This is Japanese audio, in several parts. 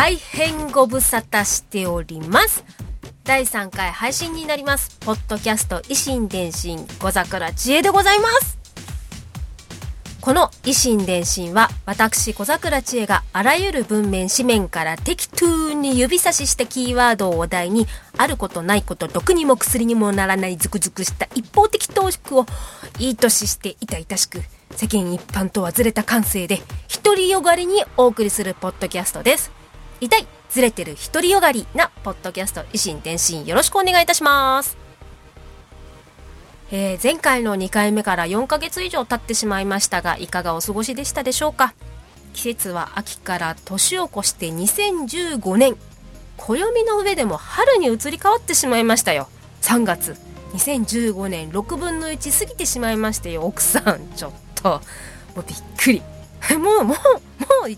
大変ご無沙汰しております。第3回配信になります。ポッドキャスト維新伝心小桜知恵でございます。この維新伝心は私小桜知恵があらゆる文面紙面から適当に指差ししたキーワードをお題にあることないこと毒にも薬にもならないズクズクした一方的トークをいい年して痛々しく世間一般とはずれた感性で独りよがりにお送りするポッドキャストです。痛い。ずれてる独りよがりなポッドキャスト。維新伝心よろしくお願いいたします。えー、前回の2回目から4ヶ月以上経ってしまいましたがいかがお過ごしでしたでしょうか？季節は秋から年を越して2015年。暦の上でも春に移り変わってしまいましたよ。3月。2015年。6分の1過ぎてしまいましたよ。奥さん。ちょっと。もうびっくり。もうもうもう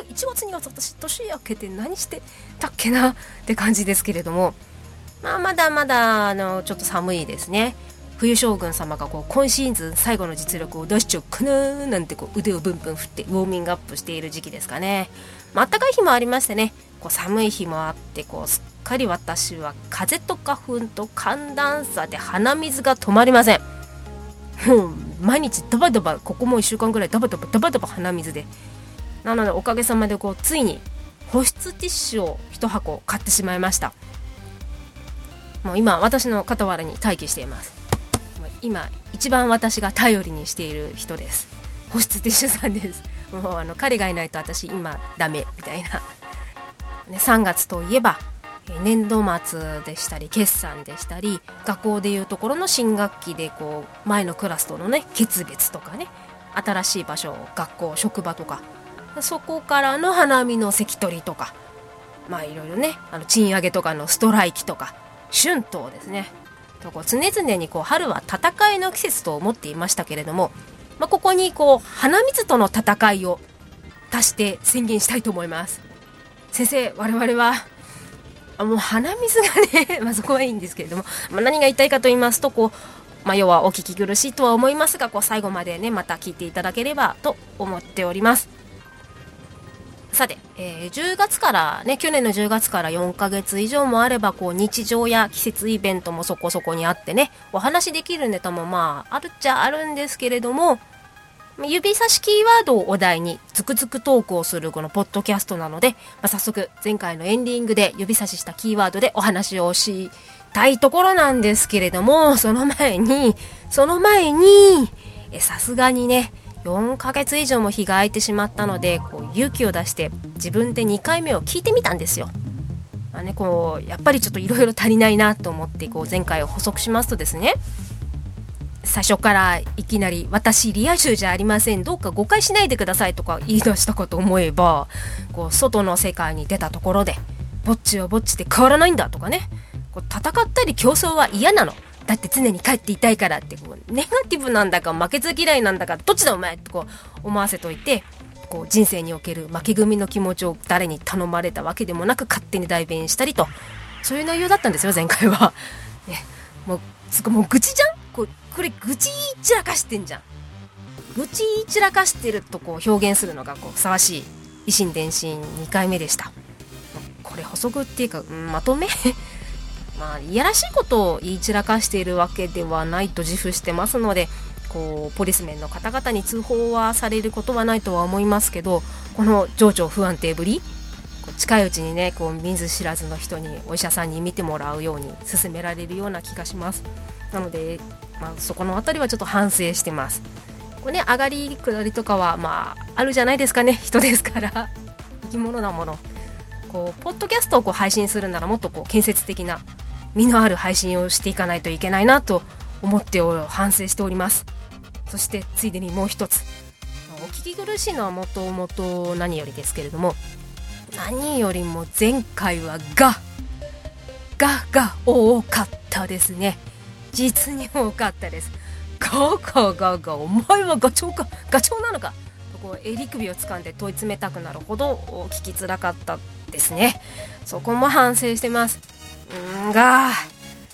1月には私年明けて何してたっけなって感じですけれども。まあまだまだあのちょっと寒いですね。冬将軍様がこう今シーズン最後の実力を出しちゃうかななんてこう腕をブンブン振ってウォーミングアップしている時期ですかね、まあったかい日もありましてね。こう寒い日もあってこうすっかり私は風と花粉と寒暖差で鼻水が止まりません。もう毎日ドバドバここも1週間ぐらいドバドバドバドバ鼻水でなのでおかげさまでこうついに保湿ティッシュを1箱買ってしまいました。もう今私の傍らに待機しています。今一番私が頼りにしている人です。保湿ティッシュさんです。もうあの彼がいないと私今ダメみたいな、ね、3月といえば年度末でしたり決算でしたり学校でいうところの新学期でこう前のクラスとのね決別とかね新しい場所学校職場とかそこからの花見の関取とかまあいろいろねあの賃上げとかのストライキとか春闘ですね。とこう常々にこう春は戦いの季節と思っていましたけれども、まあ、ここにこう鼻水との戦いを足して宣言したいと思います。先生我々はあもう鼻水がね まあそこはいいんですけれども、まあ、何が言いたいかと言いますとこう、まあ、要はお聞き苦しいとは思いますがこう最後までねまた聞いていただければと思っております。さて、えー、10月からね去年の10月から4ヶ月以上もあればこう日常や季節イベントもそこそこにあってねお話できるネタもまああるっちゃあるんですけれども指差しキーワードをお題にズクズクトークをするこのポッドキャストなので、まあ、早速前回のエンディングで指差ししたキーワードでお話をしたいところなんですけれどもその前にその前にさすがにね4ヶ月以上も日が空いてしまったのでこう勇気を出して自分で2回目を聞いてみたんですよ。まあね、こうやっぱりちょっといろいろ足りないなと思ってこう前回を補足しますとですね最初からいきなり「私リア充じゃありませんどうか誤解しないでください」とか言い出したかと思えばこう外の世界に出たところで「ぼっちはぼっちで変わらないんだ」とかねこう戦ったり競争は嫌なのだって常に帰っていたいからってこうネガティブなんだか負けず嫌いなんだかどっちだお前ってこう思わせといてこう人生における負け組の気持ちを誰に頼まれたわけでもなく勝手に代弁したりとそういう内容だったんですよ前回は。ね、もうすごもう愚痴じゃん？ここれ愚痴散らかしてんじゃん。愚痴散らかしてるとこう表現するのがこうふさわしい維新伝心2回目でした。これ補足っていうか、うん、まとめ？まあ、いやらしいことを言い散らかしているわけではないと自負してますのでこうポリスメンの方々に通報はされることはないとは思いますけどこの情緒不安定ぶり近いうちにねこう見ず知らずの人にお医者さんに見てもらうように勧められるような気がします。なので、まあ、そこの辺りはちょっと反省してます。これね上がり下りとかはまああるじゃないですかね。人ですから。生き物なもの。こうポッドキャストをこう配信するならもっとこう建設的な身のある配信をしていかないといけないなと思って反省しております。そしてついでにもう一つ。お聞き苦しいのはもともと何よりですけれども何よりも前回はががが多かったですね。実に多かったです。ガガガガお前はガチョウかガチョウなのかとこう襟首を掴んで問い詰めたくなるほど聞きづらかったですね。そこも反省してます。んが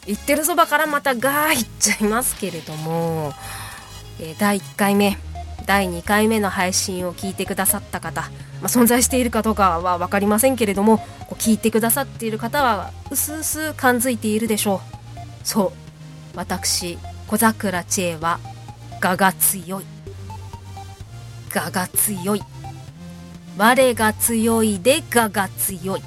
言ってるそばからまたが言っちゃいますけれども、えー、第1回目第2回目の配信を聞いてくださった方、まあ、存在しているかどうかは分かりませんけれども聞いてくださっている方はうすうす感づいているでしょう。そう。私小桜知恵は我が強い。我が強い。我が強いで我が強い。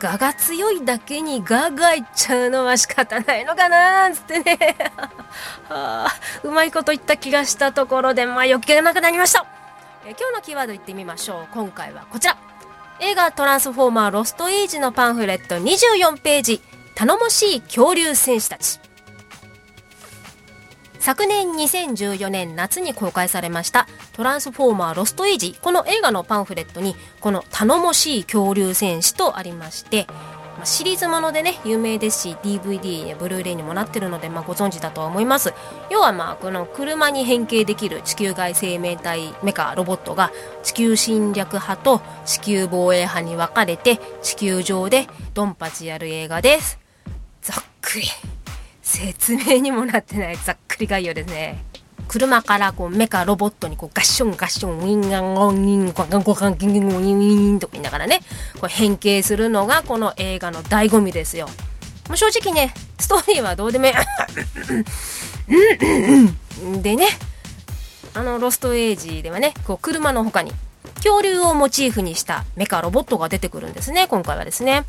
我が強いだけにガがいっちゃうのは仕方ないのかなつってね。はあ、うまいこと言った気がしたところでまあ余計なくなりました。え今日のキーワード言ってみましょう。今回はこちら。映画トランスフォーマーロストエイジのパンフレット24ページ頼もしい恐竜戦士たち。昨年2014年夏に公開されましたトランスフォーマーロストエイジこの映画のパンフレットにこの頼もしい恐竜戦士とありましてシリーズものでね有名ですし DVD やブルーレイにもなってるので、まあ、ご存知だとは思います。要はまあこの車に変形できる地球外生命体メカロボットが地球侵略派と地球防衛派に分かれて地球上でドンパチやる映画です。ざっくり。説明にもなってないざっくり概要ですね。車からこうメカロボットにこうガッションガッションウィンガンゴンギンゴンゴンゴンギンゴンギンギンとか言いながらねこう変形するのがこの映画の醍醐味ですよもう正直ねストーリーはどうでもいいでねあのロストエイジではねこう車の他に恐竜をモチーフにしたメカロボットが出てくるんですね今回はですね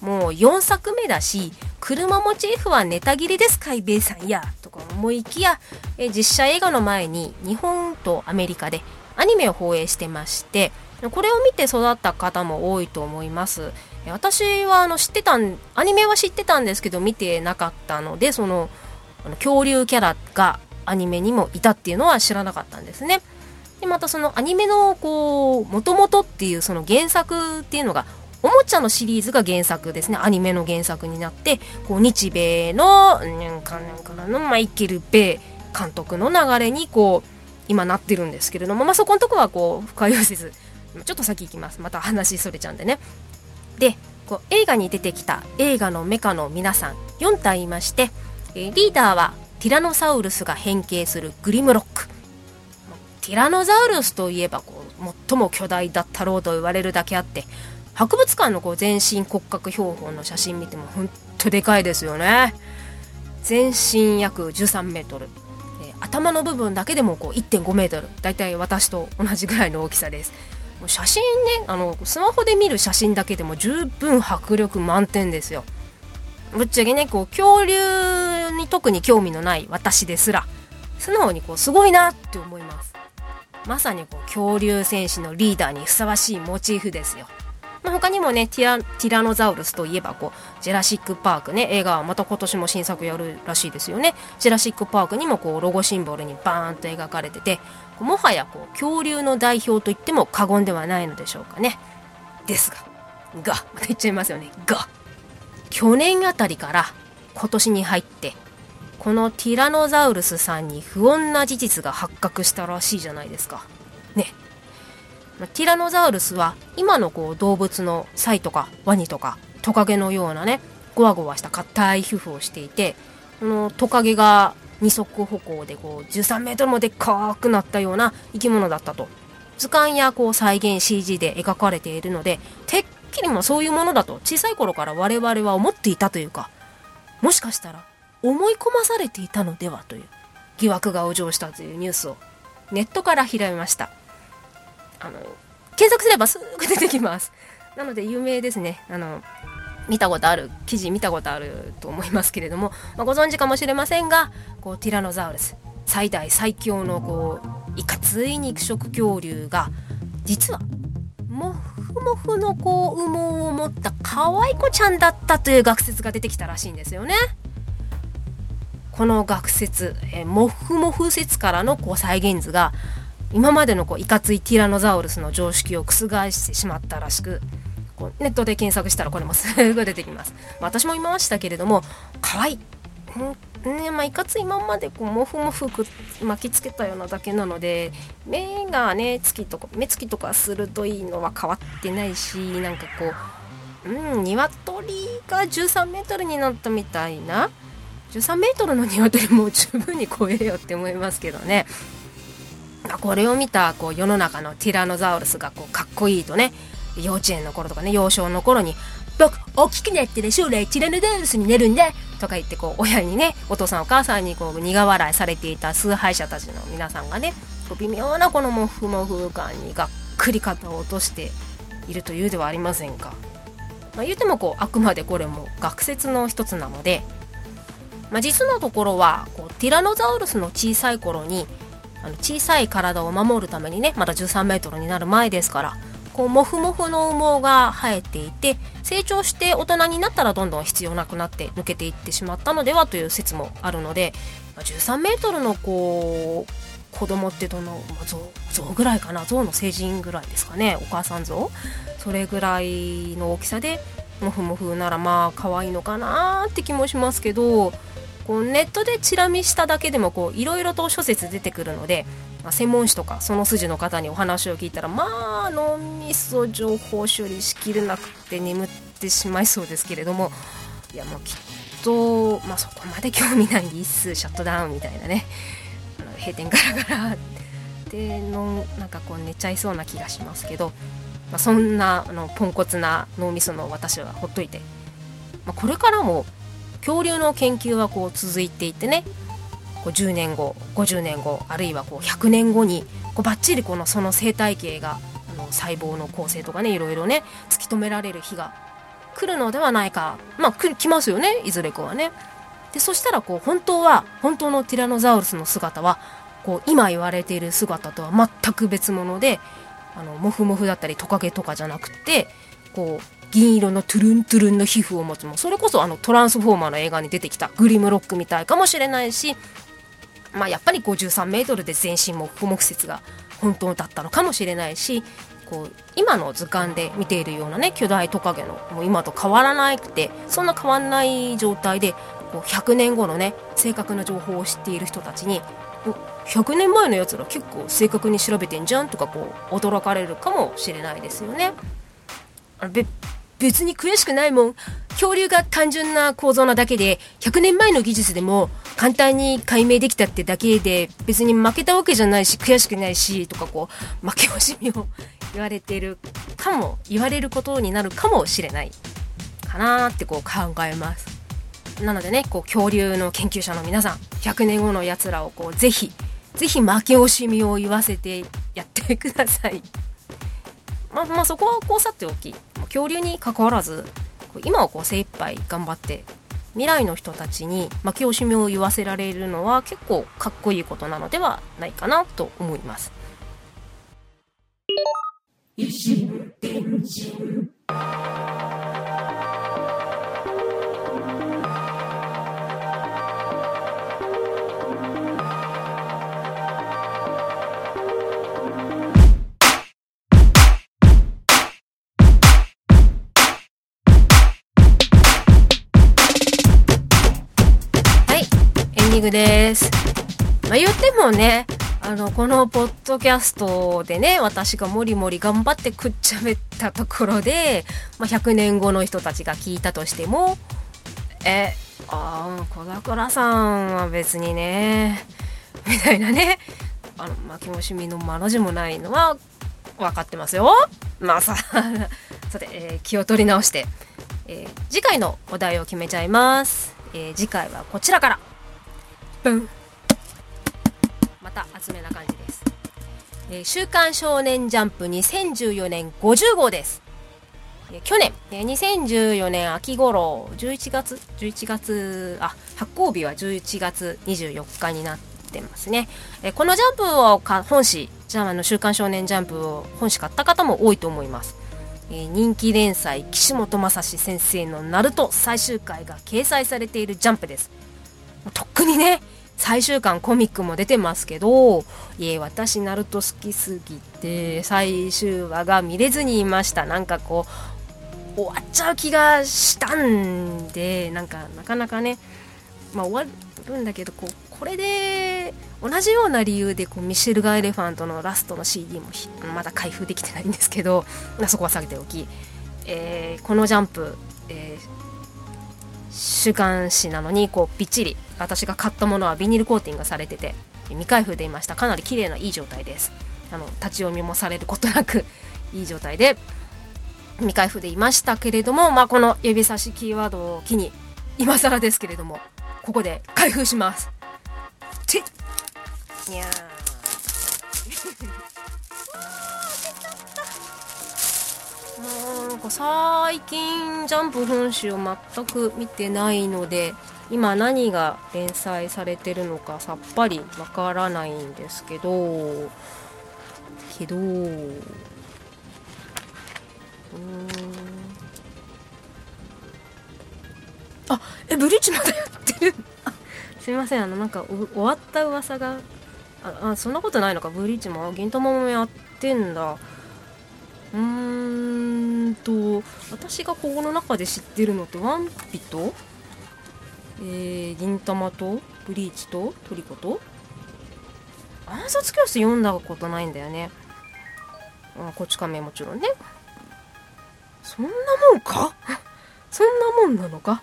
もう4作目だし車モチーフはネタ切れです海兵さん。やとか思いきやえ実写映画の前に日本とアメリカでアニメを放映してましてこれを見て育った方も多いと思います。私はあの知ってたんアニメは知ってたんですけど見てなかったのでその恐竜キャラがアニメにもいたっていうのは知らなかったんですね。でまたそのアニメのこう元々っていうその原作っていうのがおもちゃのシリーズが原作ですね。アニメの原作になってこう日米の年間からのマイケル・ベイ監督の流れにこう今なってるんですけれども、まあ、そこのとこはこう深読せずちょっと先行きます。また話それちゃうんでね。でこう映画に出てきた映画のメカの皆さん4体いまして、リーダーはティラノサウルスが変形するグリムロック。ティラノザウルスといえばこう最も巨大だったろうと言われるだけあって博物館のこう全身骨格標本の写真見てもほんとでかいですよね。全身約13メートル、頭の部分だけでもこう1.5メートル。だいたい私と同じぐらいの大きさです。写真ねあのスマホで見る写真だけでも十分迫力満点ですよ。ぶっちゃけねこう恐竜に特に興味のない私ですら素直にこうすごいなって思います。まさにこう恐竜戦士のリーダーにふさわしいモチーフですよ。まあ、他にもねティラティラノザウルスといえばこうジェラシック・パークね映画はまた今年も新作やるらしいですよね。ジェラシック・パークにもこうロゴシンボルにバーンと描かれててもはやこう恐竜の代表といっても過言ではないのでしょうかね。ですががまた言っちゃいますよね。が去年あたりから今年に入ってこのティラノザウルスさんに不穏な事実が発覚したらしいじゃないですか。ね。ティラノザウルスは今のこう動物のサイとかワニとかトカゲのようなねゴワゴワした硬い皮膚をしていてこのトカゲが二足歩行でこう13メートルもでっかくなったような生き物だったと。図鑑やこう再現 CG で描かれているのでてっきりもそういうものだと小さい頃から我々は思っていたというかもしかしたら思い込まされていたのではという疑惑が浮上したというニュースをネットから拾いました。あの検索すればすぐ出てきます。なので有名ですね。あの見たことある記事見たことあると思いますけれども、まあ、ご存知かもしれませんがこうティラノザウルス。最大最強のこういかつい肉食恐竜が実はモフモフのこう羽毛を持った可愛い子ちゃんだったという学説が出てきたらしいんですよね。この学説、えモフモフ説からのこう再現図が今までのこういかついティラノザウルスの常識を覆してしまったらしくこうネットで検索したらこれもすぐ出てきます、まあ、私もいましたけれども可愛いねまあ、いかついままでこうモフモフく巻きつけたようなだけなので目がね月とか目つきとか鋭いのは変わってないしなんかこううん鶏が13メートルになったみたいな。13メートルの鶏も十分に超えよって思いますけどね。これを見たこう世の中のティラノザウルスがこうかっこいいとね幼稚園の頃とかね幼少の頃に僕大きくなってね将来ティラノザウルスになるんだとか言ってこう親にねお父さんお母さんにこう苦笑いされていた崇拝者たちの皆さんがね微妙なこのモフモフ感にがっくり肩を落としているというではありませんか、まあ、言うてもこうあくまでこれも学説の一つなので、まあ、実のところはこうティラノザウルスの小さい頃にあの小さい体を守るためにねまだ1 3メートルになる前ですからこうモフモフの羽毛が生えていて成長して大人になったらどんどん必要なくなって抜けていってしまったのではという説もあるので、ま、13メートルのこう子供ってどの、まあ、ぐらいかな象の成人ぐらいですかねお母さん象それぐらいの大きさでモフモフならまあ可愛いのかなって気もしますけどこうネットでチラ見しただけでもいろいろと諸説出てくるのでまあ、専門誌とかその筋の方にお話を聞いたらまあ脳みそ情報処理しきれなくて眠ってしまいそうですけれどもいやもうきっと、まあ、そこまで興味ない一数シャットダウンみたいなねあの閉店ガラガラでのなんかこう寝ちゃいそうな気がしますけど、まあ、そんなあのポンコツな脳みその私はほっといて、まあ、これからも恐竜の研究はこう続いていてねこう10年後50年後あるいはこう100年後にこうバッチリこのその生態系があの細胞の構成とかねいろいろね突き止められる日が来るのではないかまあ来ますよねいずれかはね。でそしたらこう本当は本当のティラノザウルスの姿はこう今言われている姿とは全く別物であのモフモフだったりトカゲとかじゃなくてこう銀色のトゥルントゥルンの皮膚を持つもそれこそあのトランスフォーマーの映画に出てきたグリムロックみたいかもしれないしまあ、やっぱり53メートルで全身も不目説が本当だったのかもしれないしこう今の図鑑で見ているようなね巨大トカゲのもう今と変わらなくてそんな変わんない状態でこう100年後のね正確な情報を知っている人たちに100年前のやつら結構正確に調べてんじゃんとかこう驚かれるかもしれないですよね。別に悔しくないもん。恐竜が単純な構造なだけで、100年前の技術でも簡単に解明できたってだけで、別に負けたわけじゃないし、悔しくないし、とかこう、負け惜しみを言われてるかも、言われることになるかもしれないかなってこう考えます。なのでね、こう恐竜の研究者の皆さん、100年後の奴らをこう、ぜひ、ぜひ負け惜しみを言わせてやってください。まあ、まあ、そこはこうさっておき、恐竜に関わらず今をこう精一杯頑張って未来の人たちに負け惜しみを言わせられるのは結構かっこいいことなのではないかなと思います。グです。まあ、言ってもね、あの、このポッドキャストでね、私がもりもり頑張ってくっちゃべったところで、まあ、100年後の人たちが聞いたとしても、え、ああ、小桜さんは別にね、みたいなね、あの、まあ、気もしみのまの字もないのは分かってますよ。まあさ、さて、えー、気を取り直して、えー、次回のお題を決めちゃいます。えー、次回はこちらから。分また厚めな感じです、えー、週刊少年ジャンプ2014年50号です。え去年、えー、2014年秋頃11月11月あ発行日は11月24日になってますね、えー、このジャンプをか本誌じゃあの週刊少年ジャンプを本誌買った方も多いと思います。え、人気連載岸本正史先生の「ナルト最終回が掲載されているジャンプです。とっくにね最終巻コミックも出てますけどいえ私ナルト好きすぎて最終話が見れずにいました。なんかこう終わっちゃう気がしたんでなんかなかなかねまあ終わるんだけどこうこれで同じような理由でこうミシェルガ・エレファントのラストの CD もまだ開封できてないんですけどそこは下げておき、えー、このジャンプ、えー週刊誌なのにこうびっちり。私が買ったものはビニールコーティングされてて。未開封でいました。かなり綺麗ないい状態です。あの立ち読みもされることなく いい状態で。未開封でいましたけれども、まあ、この指差しキーワードを機に今更ですけれどもここで開封します。ていやなんか最近ジャンプ本誌を全く見てないので今何が連載されてるのかさっぱりわからないんですけどけどうん。あえブリーチまだやってる すみませんあのなんか終わった噂がああそんなことないのか？ブリーチも銀魂もやってんだ。うーん。私がここの中で知ってるのってワンピと、えー、銀玉とブリーチとトリコと。暗殺教室読んだことないんだよね。あこっち亀もちろんね。そんなもんか？そんなもんなのか？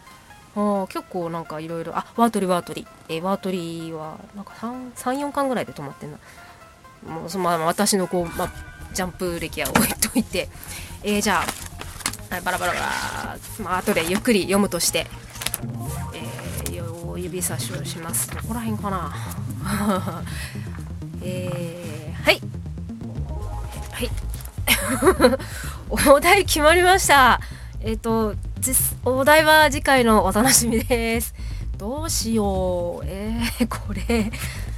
ああ結構なんかいろいろ。あワートリワートリえー、ワートリはなんか34巻ぐらいで止まってんな。もうそまあ、私のこう、まあ、ジャンプ歴は置いといて、えー、じゃあバラバラバラ、まあ後でゆっくり読むとして、えー、指差しをします。どこら辺かな？えー、はい。はい。お題決まりました。えっ、ー、とお題は次回のお楽しみです。どうしよう。えー、これ。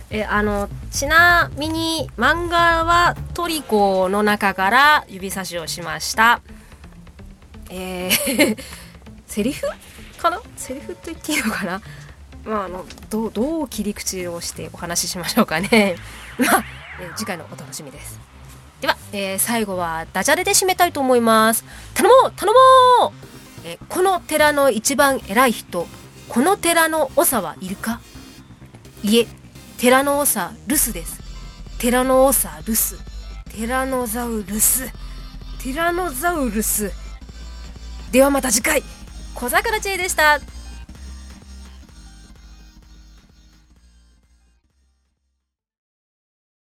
えあのちなみに漫画はトリコの中から指差しをしました。えー セリフかな？セリフと言っていいのかな？まああのどうどう切り口をしてお話ししましょうかね まあ、えー、次回のお楽しみですでは、えー、最後はダジャレで締めたいと思います頼もう頼もう、えー、この寺の一番偉い人この寺の長はいるか？いえテラノオサルスです。テラノオサルス。テラノザウルス。テラノザウルス。ではまた次回、小桜知恵でした。